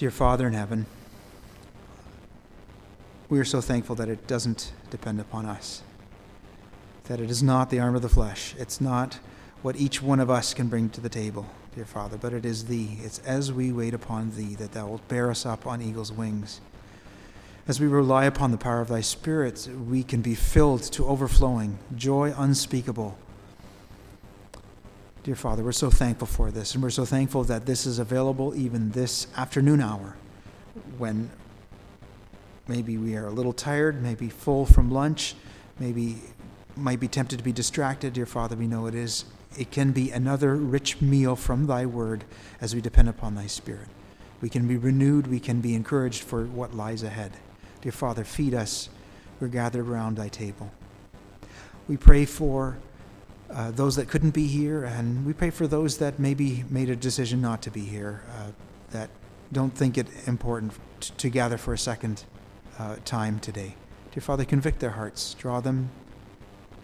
Dear Father in heaven, we are so thankful that it doesn't depend upon us, that it is not the arm of the flesh, it's not what each one of us can bring to the table, dear Father, but it is Thee. It's as we wait upon Thee that Thou wilt bear us up on eagle's wings. As we rely upon the power of Thy Spirit, we can be filled to overflowing, joy unspeakable. Dear Father, we're so thankful for this, and we're so thankful that this is available even this afternoon hour when maybe we are a little tired, maybe full from lunch, maybe might be tempted to be distracted. Dear Father, we know it is. It can be another rich meal from Thy Word as we depend upon Thy Spirit. We can be renewed, we can be encouraged for what lies ahead. Dear Father, feed us. We're gathered around Thy table. We pray for uh, those that couldn't be here, and we pray for those that maybe made a decision not to be here, uh, that don't think it important t- to gather for a second uh, time today. Dear Father, convict their hearts, draw them,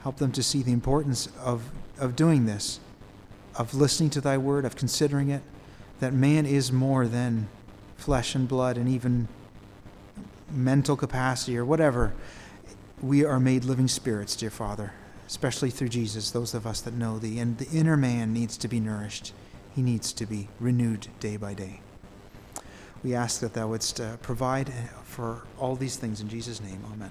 help them to see the importance of, of doing this, of listening to Thy word, of considering it, that man is more than flesh and blood and even mental capacity or whatever. We are made living spirits, dear Father especially through Jesus, those of us that know thee. And the inner man needs to be nourished, he needs to be renewed day by day. We ask that thou wouldst uh, provide for all these things in Jesus' name. Amen.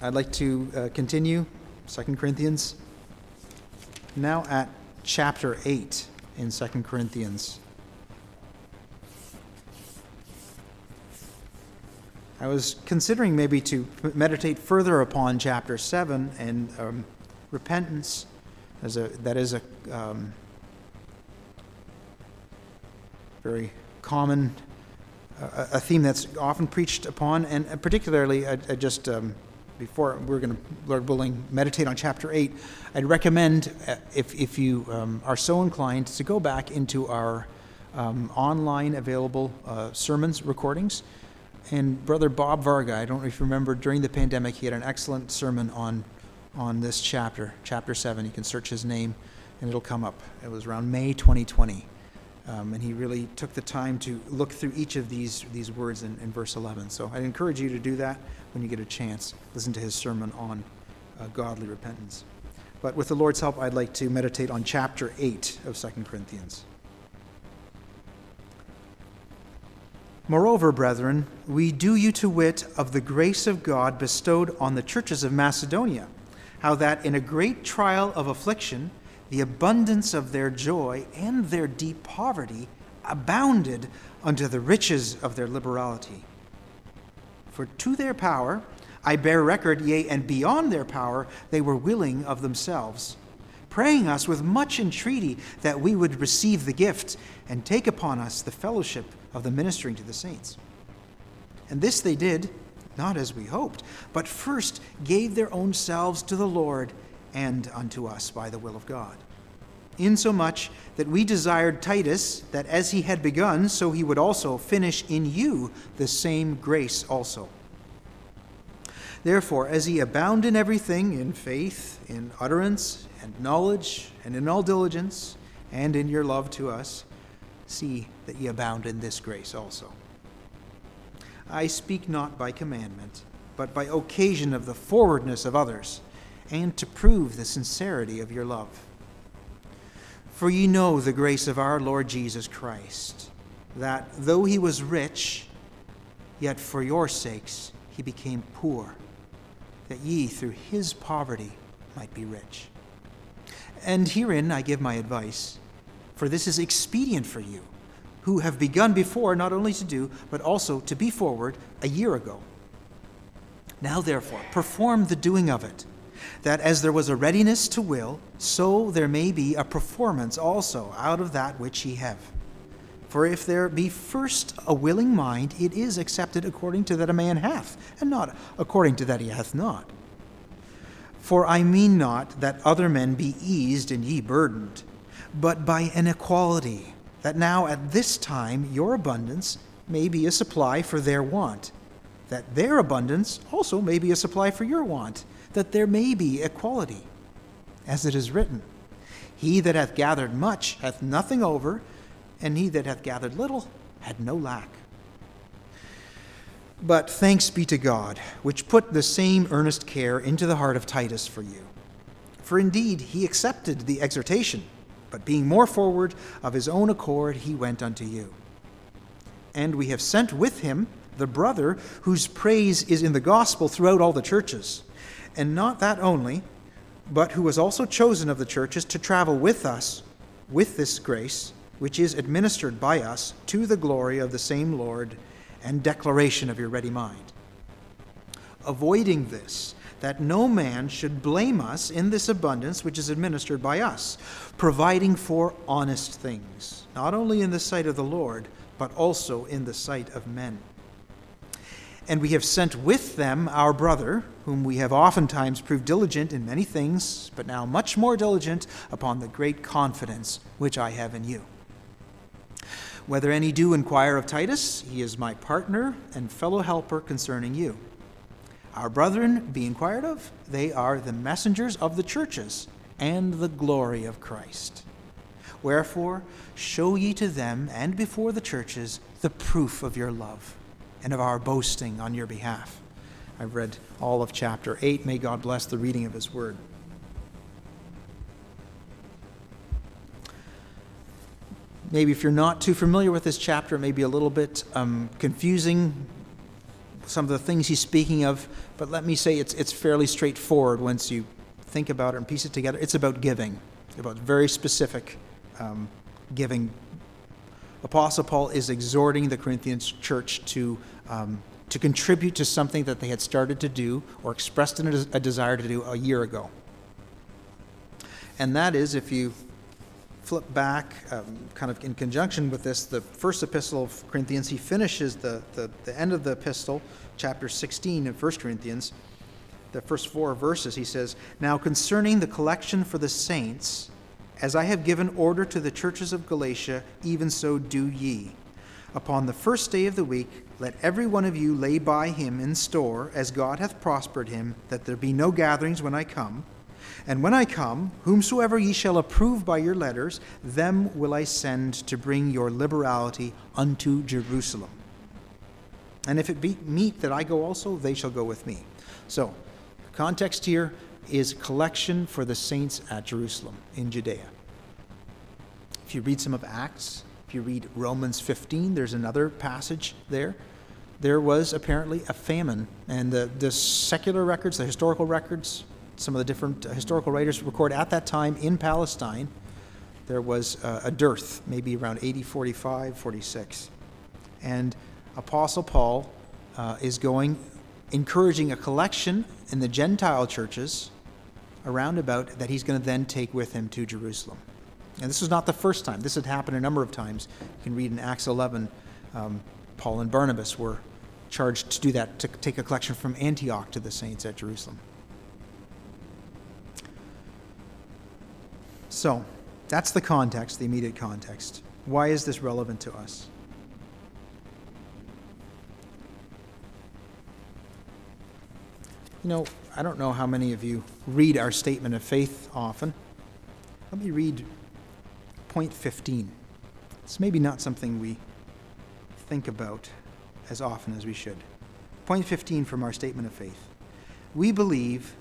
I'd like to uh, continue 2 Corinthians, now at chapter 8 in 2 Corinthians. I was considering maybe to meditate further upon chapter 7 and um, repentance. As a, that is a um, very common uh, a theme that's often preached upon, and particularly, I, I just um, before we're going to, Lord willing, meditate on chapter 8, I'd recommend, uh, if, if you um, are so inclined, to go back into our um, online available uh, sermons recordings. And Brother Bob Varga, I don't know if you remember, during the pandemic, he had an excellent sermon on, on this chapter, chapter 7. You can search his name and it'll come up. It was around May 2020. Um, and he really took the time to look through each of these, these words in, in verse 11. So I'd encourage you to do that when you get a chance. Listen to his sermon on uh, godly repentance. But with the Lord's help, I'd like to meditate on chapter 8 of 2 Corinthians. Moreover, brethren, we do you to wit of the grace of God bestowed on the churches of Macedonia, how that in a great trial of affliction, the abundance of their joy and their deep poverty abounded unto the riches of their liberality. For to their power I bear record, yea, and beyond their power, they were willing of themselves, praying us with much entreaty that we would receive the gift and take upon us the fellowship of the ministering to the saints. And this they did, not as we hoped, but first gave their own selves to the Lord and unto us by the will of God. Insomuch that we desired Titus that as he had begun, so he would also finish in you the same grace also. Therefore, as ye abound in everything, in faith, in utterance, and knowledge, and in all diligence, and in your love to us, see that ye abound in this grace also. I speak not by commandment, but by occasion of the forwardness of others, and to prove the sincerity of your love. For ye know the grace of our Lord Jesus Christ, that though he was rich, yet for your sakes he became poor, that ye through his poverty might be rich. And herein I give my advice for this is expedient for you, who have begun before not only to do, but also to be forward a year ago. Now, therefore, perform the doing of it, that as there was a readiness to will, so there may be a performance also out of that which ye have. For if there be first a willing mind, it is accepted according to that a man hath, and not according to that he hath not. For I mean not that other men be eased and ye burdened but by inequality, that now at this time your abundance may be a supply for their want, that their abundance also may be a supply for your want, that there may be equality. As it is written, He that hath gathered much hath nothing over, and he that hath gathered little had no lack. But thanks be to God, which put the same earnest care into the heart of Titus for you. For indeed he accepted the exhortation, but being more forward of his own accord, he went unto you. And we have sent with him the brother whose praise is in the gospel throughout all the churches. And not that only, but who was also chosen of the churches to travel with us with this grace, which is administered by us to the glory of the same Lord and declaration of your ready mind. Avoiding this, that no man should blame us in this abundance which is administered by us, providing for honest things, not only in the sight of the Lord, but also in the sight of men. And we have sent with them our brother, whom we have oftentimes proved diligent in many things, but now much more diligent upon the great confidence which I have in you. Whether any do inquire of Titus, he is my partner and fellow helper concerning you. Our brethren be inquired of, they are the messengers of the churches and the glory of Christ. Wherefore, show ye to them and before the churches the proof of your love and of our boasting on your behalf. I've read all of chapter 8. May God bless the reading of his word. Maybe if you're not too familiar with this chapter, it may be a little bit um, confusing, some of the things he's speaking of, but let me say it's, it's fairly straightforward once you think about it and piece it together. It's about giving, about very specific um, giving Apostle Paul is exhorting the Corinthians church to, um, to contribute to something that they had started to do or expressed a, a desire to do a year ago. And that is, if you flip back, um, kind of in conjunction with this, the first epistle of Corinthians, he finishes the, the, the end of the epistle, chapter 16 of 1 Corinthians, the first four verses, he says, Now concerning the collection for the saints, as I have given order to the churches of Galatia, even so do ye. Upon the first day of the week, let every one of you lay by him in store, as God hath prospered him, that there be no gatherings when I come. And when I come, whomsoever ye shall approve by your letters, them will I send to bring your liberality unto Jerusalem. And if it be meet that I go also, they shall go with me. So, context here is collection for the saints at Jerusalem in Judea. If you read some of Acts, if you read Romans 15, there's another passage there. There was apparently a famine, and the, the secular records, the historical records, some of the different uh, historical writers record at that time in Palestine, there was uh, a dearth, maybe around 80, 45, 46. And Apostle Paul uh, is going, encouraging a collection in the Gentile churches around about that he's going to then take with him to Jerusalem. And this was not the first time. This had happened a number of times. You can read in Acts 11, um, Paul and Barnabas were charged to do that, to take a collection from Antioch to the saints at Jerusalem. So, that's the context, the immediate context. Why is this relevant to us? You know, I don't know how many of you read our statement of faith often. Let me read point 15. It's maybe not something we think about as often as we should. Point 15 from our statement of faith. We believe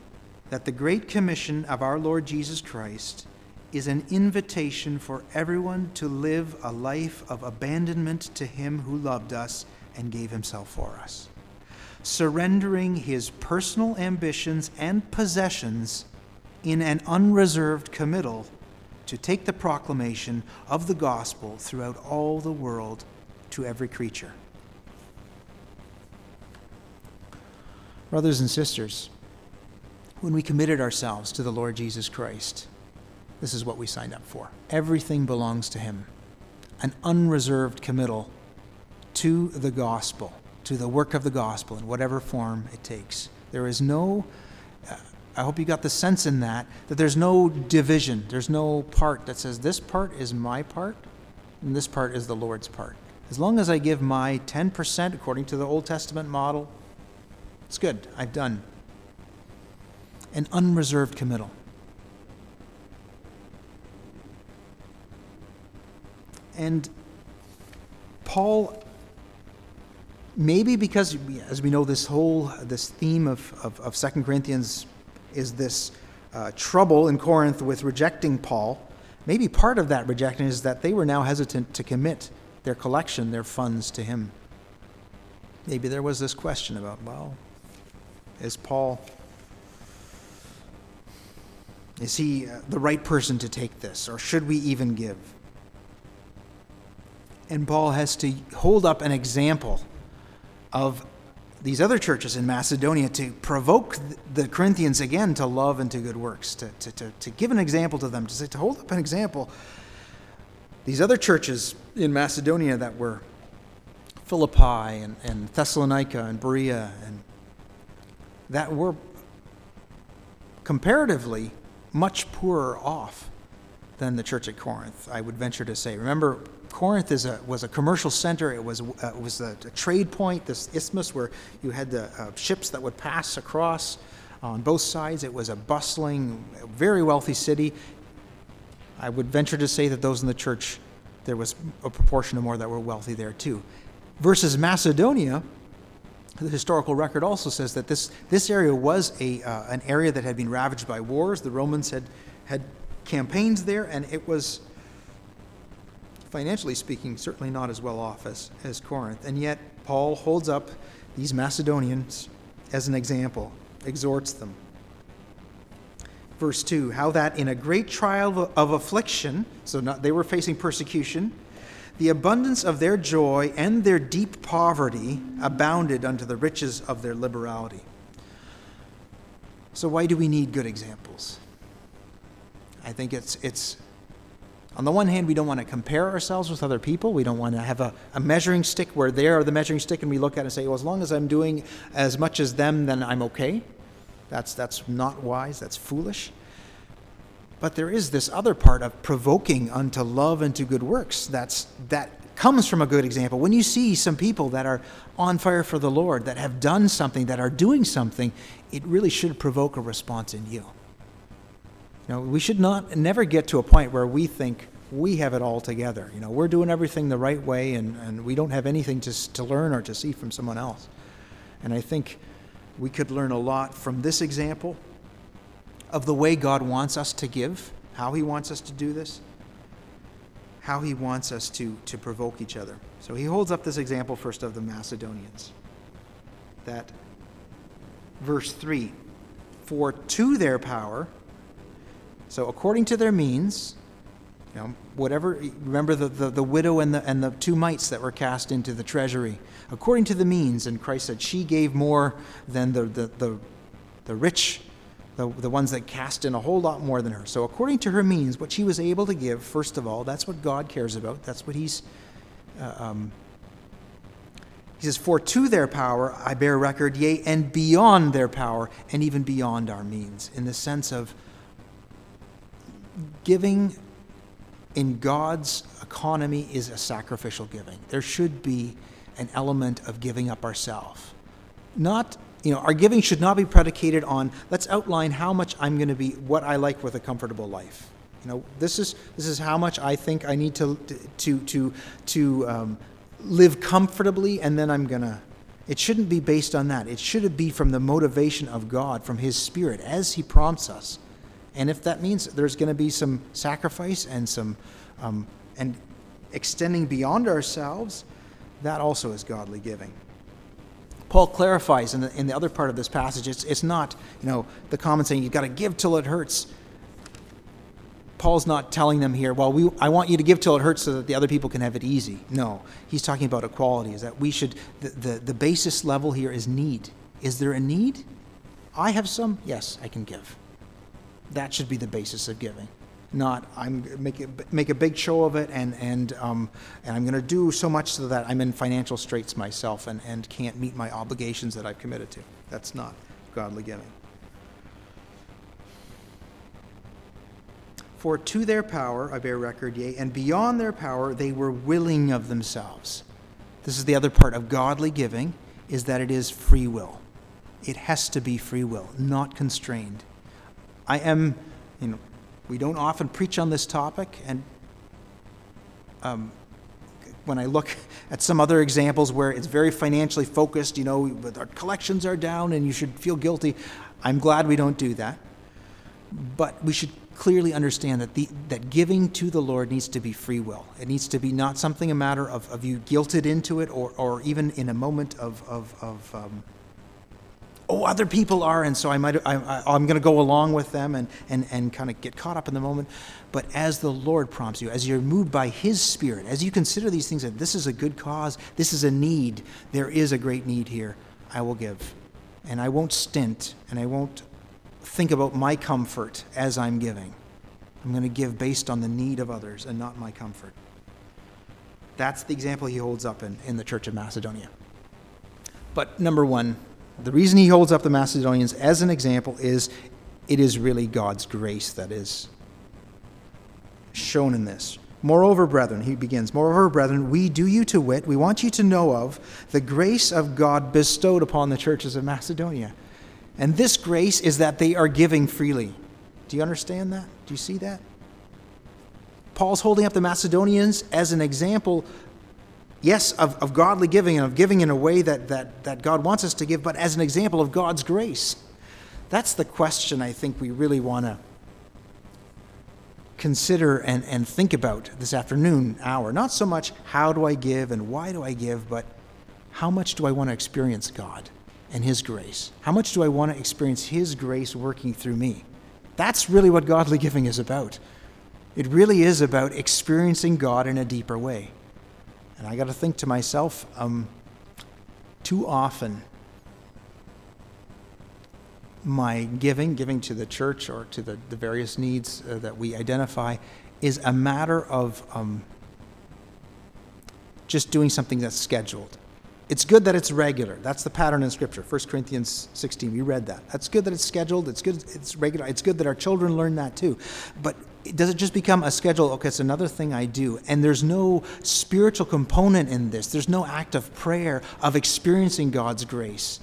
that the great commission of our Lord Jesus Christ is an invitation for everyone to live a life of abandonment to Him who loved us and gave Himself for us surrendering his personal ambitions and possessions in an unreserved committal to take the proclamation of the gospel throughout all the world to every creature. Brothers and sisters, when we committed ourselves to the Lord Jesus Christ, this is what we signed up for. Everything belongs to Him. An unreserved committal to the gospel to the work of the gospel in whatever form it takes. There is no, uh, I hope you got the sense in that, that there's no division. There's no part that says this part is my part and this part is the Lord's part. As long as I give my 10% according to the Old Testament model, it's good. I've done. An unreserved committal. And Paul, maybe because, as we know, this whole this theme of, of, of 2 Corinthians is this uh, trouble in Corinth with rejecting Paul. Maybe part of that rejection is that they were now hesitant to commit their collection, their funds to him. Maybe there was this question about, well, is Paul is he uh, the right person to take this, or should we even give? And Paul has to hold up an example of these other churches in Macedonia to provoke the Corinthians again to love and to good works, to, to, to, to give an example to them, to, say, to hold up an example. These other churches in Macedonia that were Philippi and, and Thessalonica and Berea and that were comparatively much poorer off than the church at Corinth, I would venture to say. Remember, Corinth is a, was a commercial center. It was, uh, it was a, a, trade point, this isthmus where you had the uh, ships that would pass across on both sides. It was a bustling, very wealthy city. I would venture to say that those in the church, there was a proportion of more that were wealthy there too. Versus Macedonia, the historical record also says that this, this area was a, uh, an area that had been ravaged by wars. The Romans had, had campaigns there, and it was, financially speaking, certainly not as well off as, as Corinth. And yet, Paul holds up these Macedonians as an example, exhorts them. Verse 2 How that in a great trial of, affliction, so not, they were facing persecution, the abundance of their joy and their deep poverty abounded unto the riches of their liberality. So, why do we need good examples? I think it's, it's on the one hand, we don't want to compare ourselves with other people. We don't want to have a, a measuring stick where they are the measuring stick and we look at it and say, well, as long as I'm doing as much as them, then I'm okay. That's, that's not wise, that's foolish. But there is this other part of provoking unto love and to good works that's, that comes from a good example. When you see some people that are on fire for the Lord, that have done something, that are doing something, it really should provoke a response in you. You know, we should not never get to a point where we think we have it all together. You know, we're doing everything the right way and, and we don't have anything to, to learn or to see from someone else. And I think we could learn a lot from this example of the way God wants us to give, how He wants us to do this, how He wants us to, to provoke each other. So He holds up this example first of the Macedonians. That verse 3 For to their power, so according to their means, you know, whatever, remember the, the, the widow and the, and the two mites that were cast into the treasury. According to the means, and Christ said, she gave more than the, the, the, the rich the, the ones that cast in a whole lot more than her. So, according to her means, what she was able to give, first of all, that's what God cares about. That's what He's. Uh, um, he says, For to their power I bear record, yea, and beyond their power, and even beyond our means, in the sense of giving in God's economy is a sacrificial giving. There should be an element of giving up ourselves. Not you know, our giving should not be predicated on let's outline how much I'm going to be what I like with a comfortable life. You know, this is this is how much I think I need to to to to um, live comfortably, and then I'm gonna. It shouldn't be based on that. It should be from the motivation of God, from His Spirit, as He prompts us. And if that means there's going to be some sacrifice and some um, and extending beyond ourselves, that also is godly giving. Paul clarifies in the, in the other part of this passage, it's, it's not, you know, the common saying, you've got to give till it hurts. Paul's not telling them here, well, we, I want you to give till it hurts so that the other people can have it easy. No, he's talking about equality, is that we should, the, the, the basis level here is need. Is there a need? I have some? Yes, I can give. That should be the basis of giving not I'm make it, make a big show of it and and um, and I'm going to do so much so that I'm in financial straits myself and and can't meet my obligations that I've committed to. That's not godly giving. For to their power I bear record, yea, and beyond their power they were willing of themselves. This is the other part of godly giving, is that it is free will. It has to be free will, not constrained. I am, you know, we don't often preach on this topic, and um, when I look at some other examples where it's very financially focused, you know, but our collections are down and you should feel guilty. I'm glad we don't do that. But we should clearly understand that, the, that giving to the Lord needs to be free will. It needs to be not something a matter of, of you guilted into it or, or even in a moment of, of, of um, oh, other people are, and so I might, I, am going to go along with them and, and, and kind of get caught up in the moment. But as the Lord prompts you, as you're moved by His Spirit, as you consider these things that this is a good cause, this is a need, there is a great need here, I will give. And I won't stint, and I won't think about my comfort as I'm giving. I'm going to give based on the need of others and not my comfort. That's the example he holds up in, in the Church of Macedonia. But number one, the reason he holds up the Macedonians as an example is it is really God's grace that is shown in this. Moreover, brethren, he begins, Moreover, brethren, we do you to wit, we want you to know of the grace of God bestowed upon the churches of Macedonia. And this grace is that they are giving freely. Do you understand that? Do you see that? Paul's holding up the Macedonians as an example yes, of, of godly giving and of giving in a way that, that, that God wants us to give, but as an example of God's grace. That's the question I think we really want to consider and, and think about this afternoon hour. Not so much how do I give and why do I give, but how much do I want to experience God and His grace? How much do I want to experience His grace working through me? That's really what godly giving is about. It really is about experiencing God in a deeper way. And I got to think to myself, um, too often, my giving, giving to the church or to the, the various needs uh, that we identify, is a matter of um, just doing something that's scheduled. It's good that it's regular. That's the pattern in Scripture. 1 Corinthians 16, we read that. That's good that it's scheduled. It's good it's regular. It's good that our children learn that too. But does it just become a schedule? Okay, it's another thing I do. And there's no spiritual component in this. There's no act of prayer, of experiencing God's grace.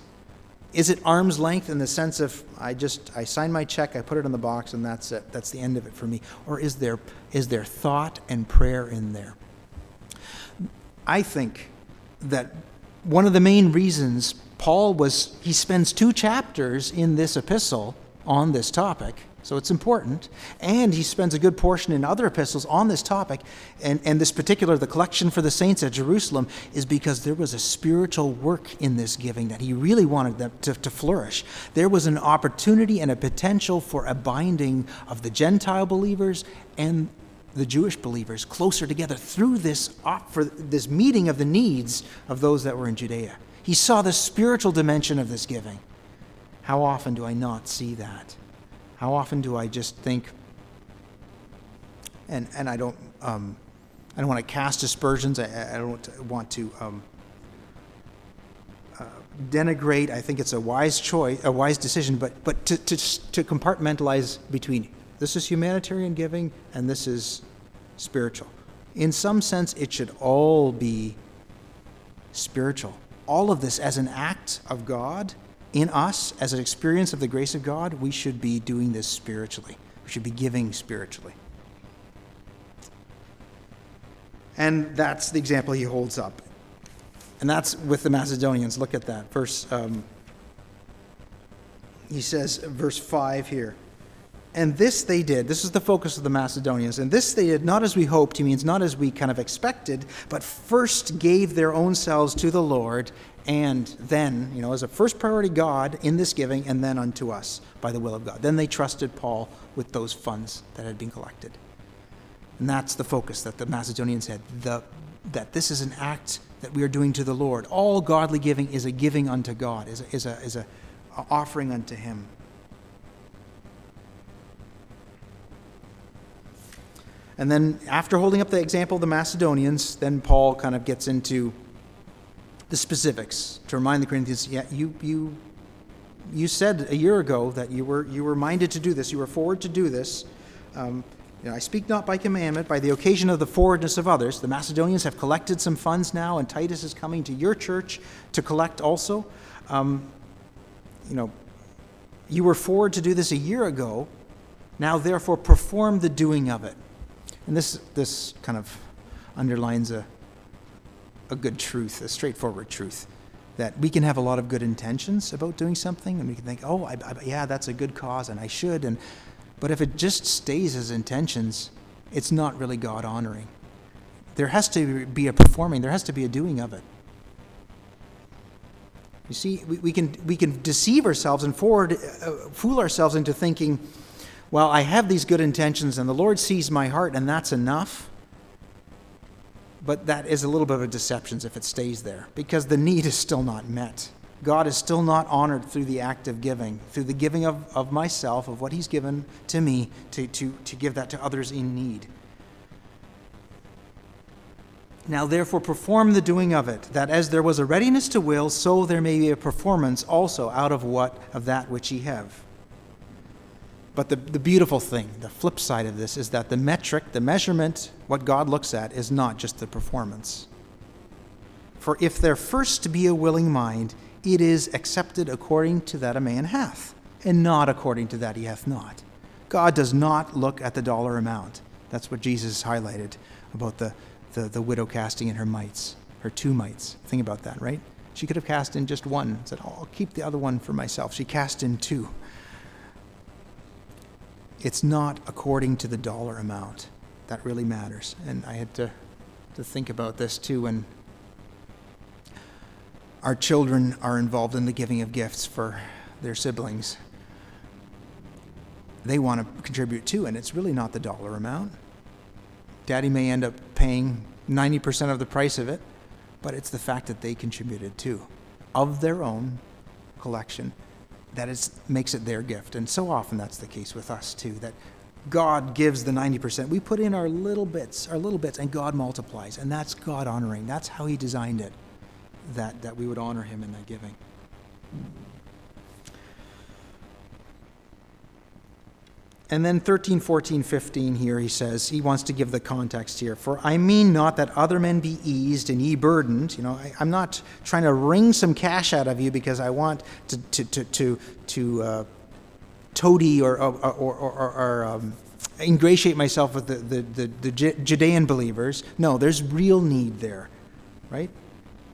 Is it arm's length in the sense of I just I sign my check, I put it in the box, and that's it. That's the end of it for me. Or is there is there thought and prayer in there? I think that one of the main reasons Paul was he spends two chapters in this epistle on this topic so it's important. And he spends a good portion in other epistles on this topic. And, and this particular, the collection for the saints at Jerusalem, is because there was a spiritual work in this giving that he really wanted them to, to flourish. There was an opportunity and a potential for a binding of the Gentile believers and the Jewish believers closer together through this, for this meeting of the needs of those that were in Judea. He saw the spiritual dimension of this giving. How often do I not see that? How often do I just think, and, and I don't, um, I don't want to cast aspersions. I, I don't want to um, uh, denigrate. I think it's a wise choice, a wise decision, but, but to, to, to compartmentalize between this is humanitarian giving and this is spiritual. In some sense, it should all be spiritual. All of this as an act of God in us, as an experience of the grace of God, we should be doing this spiritually. We should be giving spiritually. And that's the example he holds up. And that's with the Macedonians. Look at that. Verse, um, he says, verse 5 here. And this they did. This is the focus of the Macedonians. And this they did not as we hoped, he means not as we kind of expected, but first gave their own selves to the Lord and then, you know, as a first priority, God in this giving, and then unto us by the will of God. Then they trusted Paul with those funds that had been collected. And that's the focus that the Macedonians had the, that this is an act that we are doing to the Lord. All godly giving is a giving unto God, is a, is a, is a offering unto Him. And then, after holding up the example of the Macedonians, then Paul kind of gets into the specifics to remind the Corinthians, yeah, you, you, you said a year ago that you were, you were minded to do this, you were forward to do this. Um, you know, I speak not by commandment, by the occasion of the forwardness of others. The Macedonians have collected some funds now, and Titus is coming to your church to collect also. Um, you know, you were forward to do this a year ago. Now, therefore, perform the doing of it. And this, this kind of underlines a, a good truth, a straightforward truth. That we can have a lot of good intentions about doing something, and we can think, oh, I, I, yeah, that's a good cause, and I should. And, but if it just stays as intentions, it's not really God honoring. There has to be a performing, there has to be a doing of it. You see, we, we, can, we can deceive ourselves and forward, uh, fool ourselves into thinking, well, I have these good intentions and the Lord sees my heart and that's enough. But that is a little bit of a deception if it stays there because the need is still not met. God is still not honored through the act of giving, through the giving of, of myself, of what He's given to me, to, to, to give that to others in need. Now, therefore, perform the doing of it, that as there was a readiness to will, so there may be a performance also out of what of that which ye have. But the, the beautiful thing, the flip side of this, is that the metric, the measurement, what God looks at, is not just the performance. For if there first be a willing mind, it is accepted according to that a man hath, and not according to that he hath not. God does not look at the dollar amount. That's what Jesus highlighted about the the, the widow casting in her mites, her two mites. Think about that, right? She could have cast in just one, said, oh, I'll keep the other one for myself. She cast in two. It's not according to the dollar amount that really matters. And I had to, to think about this too when our children are involved in the giving of gifts for their siblings. They want to contribute too, and it's really not the dollar amount. Daddy may end up paying 90% of the price of it, but it's the fact that they contributed too, of their own collection, that is, makes it their gift. And so often that's the case with us too, that God gives the 90%. We put in our little bits, our little bits, and God multiplies. And that's God honoring. That's how He designed it, that, that we would honor Him in that giving. And then 13, 14, 15 here, he says, he wants to give the context here. For I mean not that other men be eased and ye burdened. You know, I, am not trying to wring some cash out of you because I want to, to, to, to, to uh, toady or, or, or, or, or um, ingratiate myself with the, the, the, the Judean believers. No, there's real need there, right?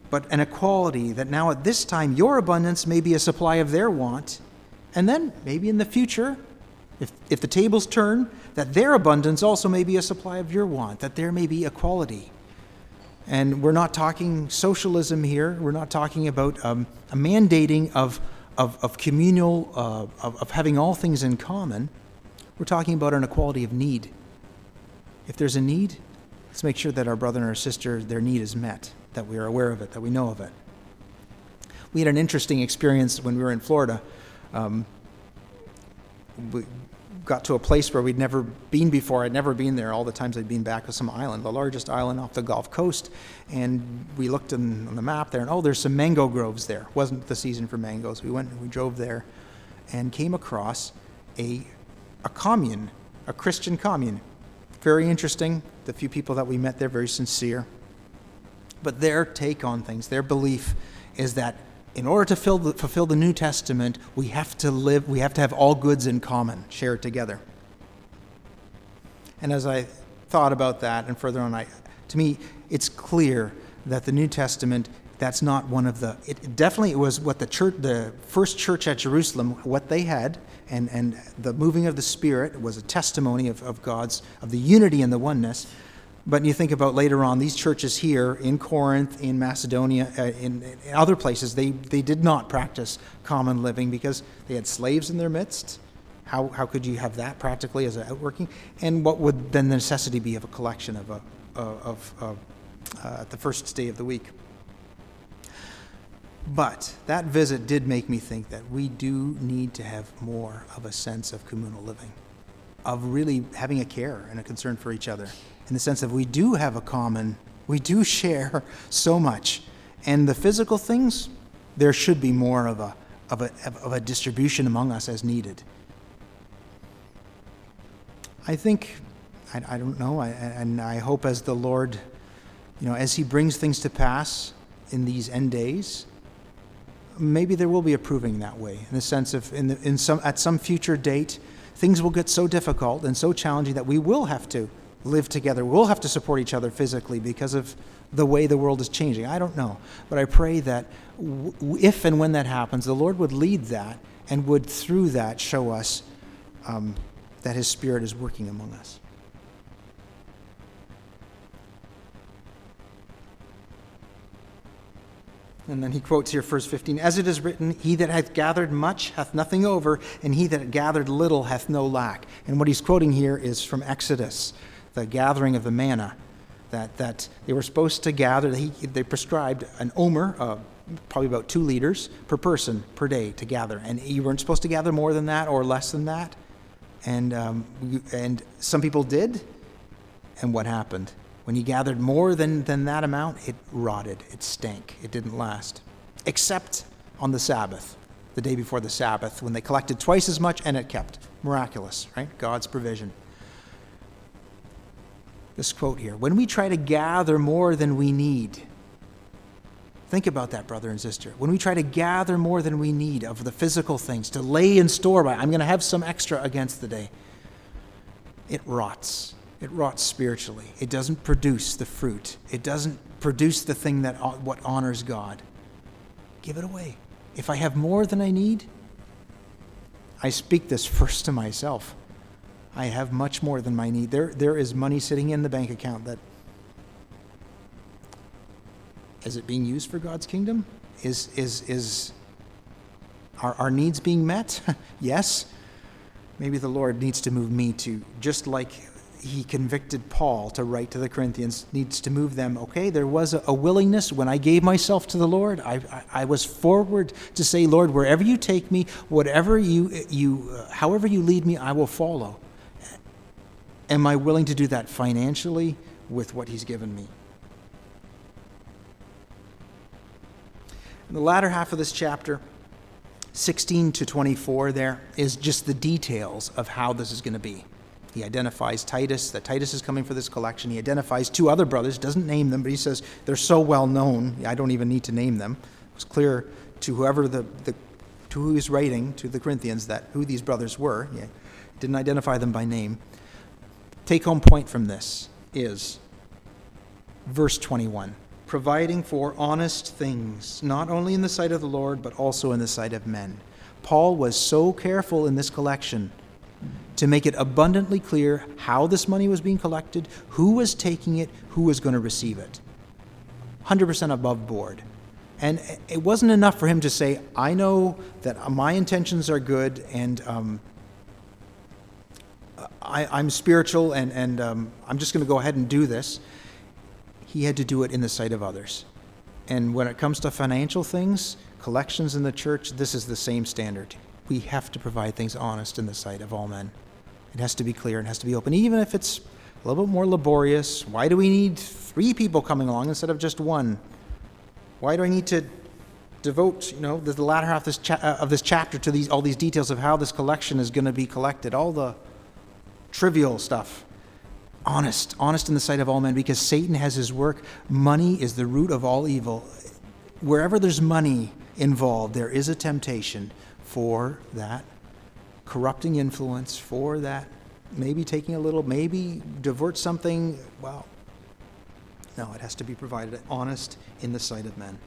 But an equality that now at this time your abundance may be a supply of their want, and then maybe in the future if, if the tables turn, that their abundance also may be a supply of your want, that there may be equality. And we're not talking socialism here. We're not talking about um, a mandating of, of, of communal, uh, of, of having all things in common. We're talking about an equality of need. If there's a need, let's make sure that our brother and our sister, their need is met, that we are aware of it, that we know of it. We had an interesting experience when we were in Florida. Um, got to a place where we'd never been before. I'd never been there all the times I'd been back to some island, the largest island off the Gulf Coast. And we looked in, on the map there, and oh, there's some mango groves there. Wasn't the season for mangoes. We went and we drove there and came across a, a commune, a Christian commune. Very interesting. The few people that we met there, very sincere. But their take on things, their belief is that in order to the, fulfill the New Testament, we have to live, we have to have all goods in common, shared together. And as I thought about that and further on, I, to me, it's clear that the New Testament, that's not one of the, it definitely was what the church, the first church at Jerusalem, what they had, and, and the moving of the Spirit was a testimony of, of God's, of the unity and the oneness. But you think about later on, these churches here in Corinth, in Macedonia, uh, in, in, other places, they, they did not practice common living because they had slaves in their midst. How, how could you have that practically as an outworking? And what would then the necessity be of a collection of, a, of, of uh, the first day of the week? But that visit did make me think that we do need to have more of a sense of communal living, of really having a care and a concern for each other in the sense that we do have a common, we do share so much. And the physical things, there should be more of a, of a, of a distribution among us as needed. I think, I, I don't know, I, and I hope as the Lord, you know, as He brings things to pass in these end days, maybe there will be a proving that way, in the sense of, in, the, in some, at some future date, things will get so difficult and so challenging that we will have to live together. We'll have to support each other physically because of the way the world is changing. I don't know. But I pray that w- if and when that happens, the Lord would lead that and would, through that, show us um, that His Spirit is working among us. And then he quotes here, verse 15 As it is written, He that hath gathered much hath nothing over, and he that gathered little hath no lack. And what he's quoting here is from Exodus, the gathering of the manna, that, that they were supposed to gather. He, they prescribed an omer, uh, probably about two liters per person per day to gather. And you weren't supposed to gather more than that or less than that. And, um, and some people did. And what happened? When you gathered more than, than that amount, it rotted, it stank, it didn't last. Except on the Sabbath, the day before the Sabbath, when they collected twice as much and it kept. Miraculous, right? God's provision. This quote here When we try to gather more than we need, Think about that, brother and sister. When we try to gather more than we need of the physical things, to lay in store by, I'm going to have some extra against the day, it rots it rots spiritually. It doesn't produce the fruit. It doesn't produce the thing that uh, what honors God. Give it away. If I have more than I need, I speak this first to myself. I have much more than my need. There, there is money sitting in the bank account that is it being used for God's kingdom? Is is is are our needs being met? yes. Maybe the Lord needs to move me to just like he convicted Paul to write to the Corinthians needs to move them. Okay, there was a, a willingness when I gave myself to the Lord. I, I, I, was forward to say, Lord, wherever you take me, whatever you, you however you lead me, I will follow. Am I willing to do that financially with what He's given me? In the latter half of this chapter, 16 to 24, there is just the details of how this is going to be. He identifies Titus, that Titus is coming for this collection. He identifies two other brothers, doesn't name them, but he says they're so well known, I don't even need to name them. It was clear to whoever the, the to who he's writing, to the Corinthians, that who these brothers were. He didn't identify them by name. Take home point from this is verse 21 providing for honest things, not only in the sight of the Lord, but also in the sight of men. Paul was so careful in this collection to make it abundantly clear how this money was being collected, who was taking it, who was going to receive it. 100% above board. And it wasn't enough for him to say, I know that my intentions are good and um, I, am spiritual and, and um, I'm just going to go ahead and do this. He had to do it in the sight of others. And when it comes to financial things, collections in the church, this is the same standard. We have to provide things honest in the sight of all men. It has to be clear, it has to be open, even if it's a little bit more laborious. Why do we need three people coming along instead of just one? Why do I need to devote, you know, the, the latter half of this, cha- uh, of this chapter to these, all these details of how this collection is going to be collected, all the trivial stuff? Honest, honest in the sight of all men, because Satan has his work. Money is the root of all evil. Wherever there's money involved, there is a temptation for that corrupting influence for that, maybe taking a little, maybe divert something. Well, no, it has to be provided honest in the sight of men.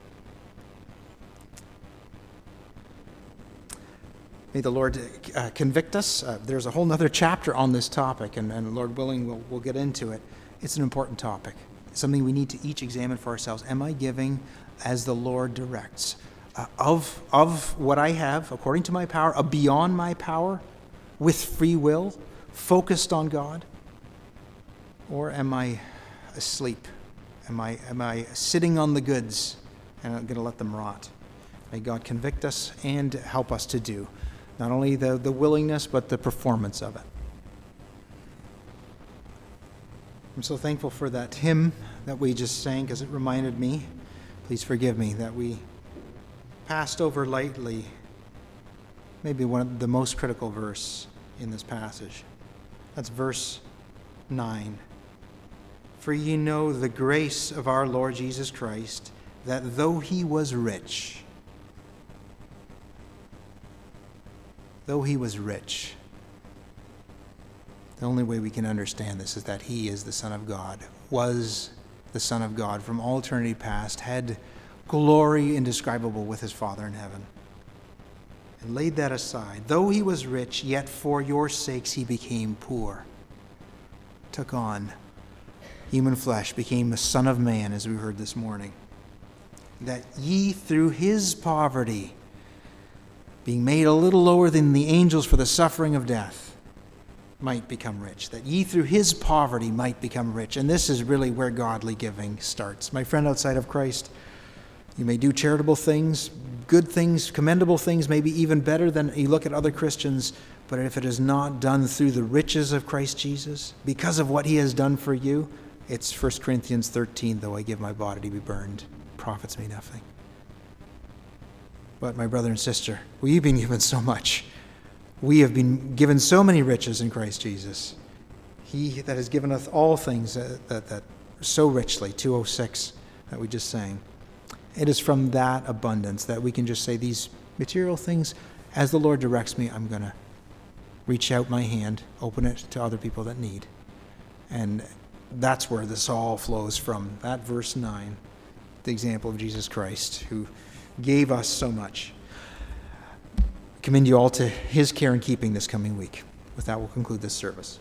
May the Lord uh, convict us. Uh, there's a whole other chapter on this topic, and, and Lord willing, we'll, we'll get into it. It's an important topic, it's something we need to each examine for ourselves. Am I giving as the Lord directs? uh, of, of what I have, according to my power, a beyond my power, with free will, focused on God? Or am I asleep? Am I, am I sitting on the goods and I'm going to let them rot? May God convict us and help us to do not only the, the willingness, but the performance of it. I'm so thankful for that hymn that we just sang because it reminded me, please forgive me, that we passed over lightly maybe one of the most critical verse in this passage. That's verse 9. For ye know the grace of our Lord Jesus Christ, that though he was rich, though he was rich, The only way we can understand this is that he is the Son of God, was the Son of God from all eternity past, had glory indescribable with his Father in heaven, and laid that aside. Though he was rich, yet for your sakes he became poor, took on human flesh, became the Son of Man, as we heard this morning, that ye through his poverty, being made a little lower than the angels for the suffering of death, might become rich, that ye through his poverty might become rich. And this is really where godly giving starts. My friend, outside of Christ, you may do charitable things, good things, commendable things, maybe even better than you look at other Christians, but if it is not done through the riches of Christ Jesus, because of what he has done for you, it's 1 Corinthians 13, though I give my body to be burned, profits me nothing. But, my brother and sister, we've been given so much. We have been given so many riches in Christ Jesus. He that has given us all things that, that, that so richly, 206 that we just sang. It is from that abundance that we can just say these material things, as the Lord directs me, I'm going to reach out my hand, open it to other people that need. And that's where this all flows from. That verse 9, the example of Jesus Christ, who gave us so much. commend you all to his care and keeping this coming week. With that, we'll conclude this service.